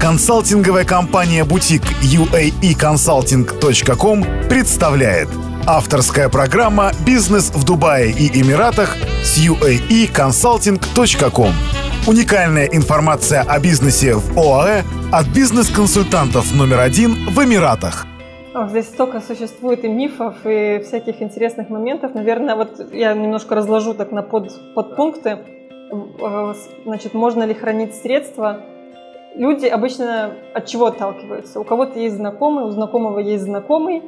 Консалтинговая компания «Бутик» uaeconsulting.com представляет Авторская программа «Бизнес в Дубае и Эмиратах» с uaeconsulting.com Уникальная информация о бизнесе в ОАЭ от бизнес-консультантов номер один в Эмиратах. Здесь столько существует и мифов, и всяких интересных моментов. Наверное, вот я немножко разложу так на под, подпункты. Э, значит, можно ли хранить средства? Люди обычно от чего отталкиваются? У кого-то есть знакомый, у знакомого есть знакомый,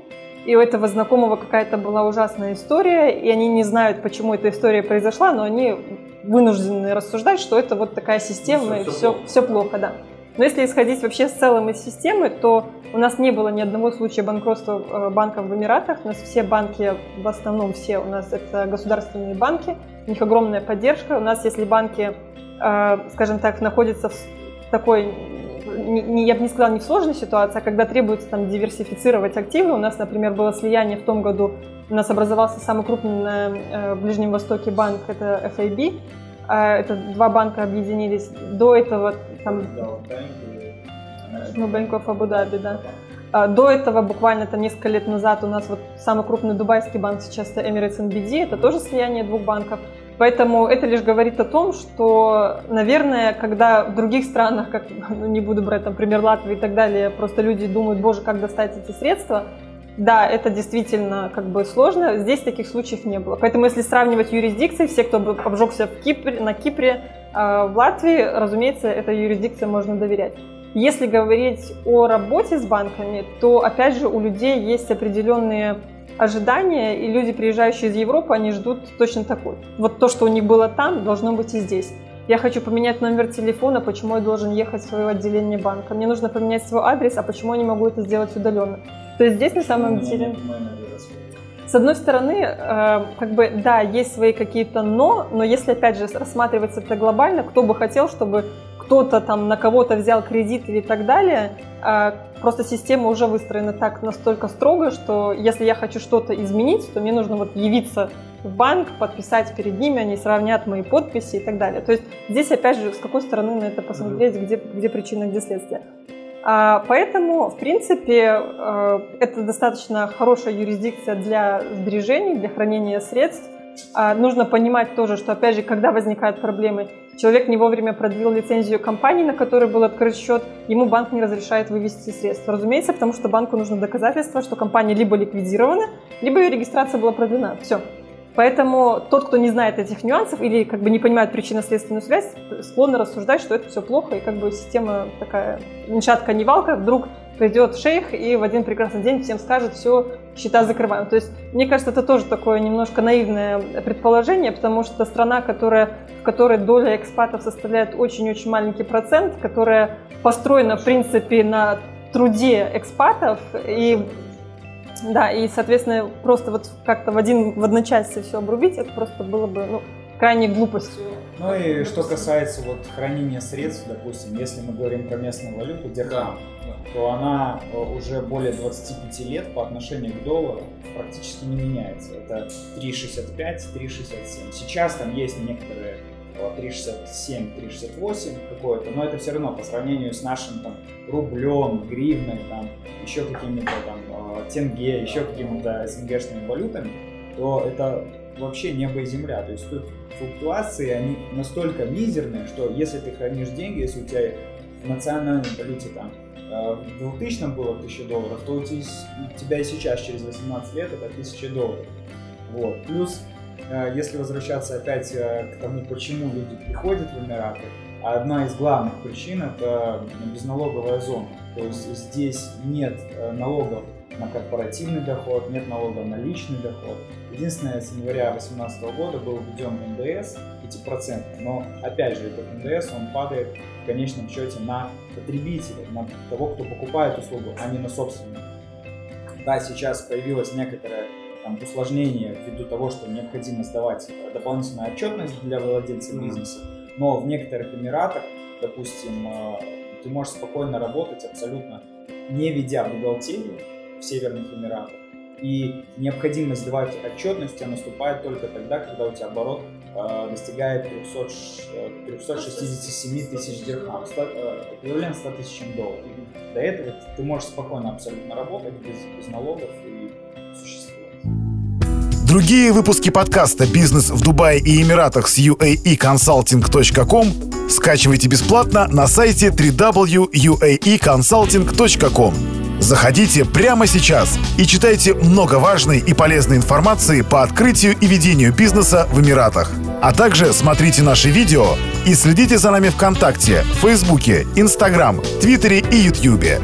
и у этого знакомого какая-то была ужасная история, и они не знают, почему эта история произошла, но они вынуждены рассуждать, что это вот такая система, все, и все, все, плохо. все плохо, да. Но если исходить вообще в целом из системы, то у нас не было ни одного случая банкротства э, банков в Эмиратах. У нас все банки, в основном все у нас это государственные банки, у них огромная поддержка. У нас, если банки, э, скажем так, находятся в такой, не, я бы не сказала, не в сложной ситуации, а когда требуется там диверсифицировать активы. У нас, например, было слияние в том году, у нас образовался самый крупный на э, Ближнем Востоке банк, это FAB, а, это два банка объединились. До этого там... Ну, Bank of Abu Dhabi, да. А, до этого, буквально там несколько лет назад, у нас вот самый крупный дубайский банк сейчас это Emirates NBD, это тоже слияние двух банков. Поэтому это лишь говорит о том, что, наверное, когда в других странах, как, ну, не буду брать, там, пример Латвии и так далее, просто люди думают, боже, как достать эти средства, да, это действительно как бы сложно. Здесь таких случаев не было. Поэтому если сравнивать юрисдикции, все, кто обжегся в Кипре, на Кипре, э, в Латвии, разумеется, этой юрисдикции можно доверять. Если говорить о работе с банками, то, опять же, у людей есть определенные ожидания, и люди, приезжающие из Европы, они ждут точно такой. Вот то, что у них было там, должно быть и здесь. Я хочу поменять номер телефона, почему я должен ехать в свое отделение банка? Мне нужно поменять свой адрес, а почему я не могу это сделать удаленно? То есть здесь на самом деле... С одной стороны, э, как бы, да, есть свои какие-то но, но если, опять же, рассматривать это глобально, кто бы хотел, чтобы кто-то там на кого-то взял кредит или так далее, э, просто система уже выстроена так настолько строго, что если я хочу что-то изменить, то мне нужно вот явиться в банк, подписать перед ними, они сравнят мои подписи и так далее. То есть здесь, опять же, с какой стороны на это посмотреть, где, где причина, где следствие. А, поэтому, в принципе, э, это достаточно хорошая юрисдикция для сбережений, для хранения средств. А, нужно понимать тоже, что, опять же, когда возникают проблемы, человек не вовремя продлил лицензию компании, на которой был открыт счет, ему банк не разрешает вывести средства. Разумеется, потому что банку нужно доказательство, что компания либо ликвидирована, либо ее регистрация была продлена. Все. Поэтому тот, кто не знает этих нюансов или как бы не понимает причинно-следственную связь, склонны рассуждать, что это все плохо, и как бы система такая, ни шатка, ни валка, вдруг придет шейх и в один прекрасный день всем скажет, все, счета закрываем. То есть, мне кажется, это тоже такое немножко наивное предположение, потому что страна, которая, в которой доля экспатов составляет очень-очень маленький процент, которая построена, в принципе, на труде экспатов, и да, и, соответственно, просто вот как-то в один в одночасье все обрубить, это просто было бы ну, крайне глупостью. Ну и что касается вот хранения средств, допустим, если мы говорим про местную валюту, дирхам, да. то она э, уже более 25 лет по отношению к доллару практически не меняется. Это 3,65, 3,67. Сейчас там есть некоторые 3,67, 3,68 какое-то, но это все равно по сравнению с нашим там рублем, гривной, там, еще какими-то там э, тенге, еще какими-то СНГшными валютами, то это вообще небо и земля. То есть тут флуктуации, они настолько мизерные, что если ты хранишь деньги, если у тебя в национальной валюте там э, в 2000 было 1000 долларов, то у тебя и сейчас через 18 лет это 1000 долларов. Вот. Плюс Э, если возвращаться опять э, к тому, почему люди приходят в Эмираты, одна из главных причин это безналоговая зона. То есть здесь нет э, налогов на корпоративный доход, нет налога на личный доход. Единственное, с января 2018 года был введен НДС 5%, но опять же этот НДС он падает в конечном счете на потребителя, на того, кто покупает услугу, а не на собственника. Да, сейчас появилась некоторая там, усложнения ввиду того, что необходимо сдавать дополнительную отчетность для владельца бизнеса. Но в некоторых Эмиратах, допустим, э, ты можешь спокойно работать абсолютно не ведя бухгалтерию в Северных Эмиратах. И необходимость сдавать отчетности наступает только тогда, когда у тебя оборот э, достигает 300, 367 э, тысяч дирхам, эквивалент 100 тысячам долларов. До этого ты можешь спокойно абсолютно работать без, без налогов и существовать. Другие выпуски подкаста «Бизнес в Дубае и Эмиратах» с uaeconsulting.com скачивайте бесплатно на сайте www.uaeconsulting.com. Заходите прямо сейчас и читайте много важной и полезной информации по открытию и ведению бизнеса в Эмиратах. А также смотрите наши видео и следите за нами ВКонтакте, Фейсбуке, Инстаграм, Твиттере и Ютьюбе.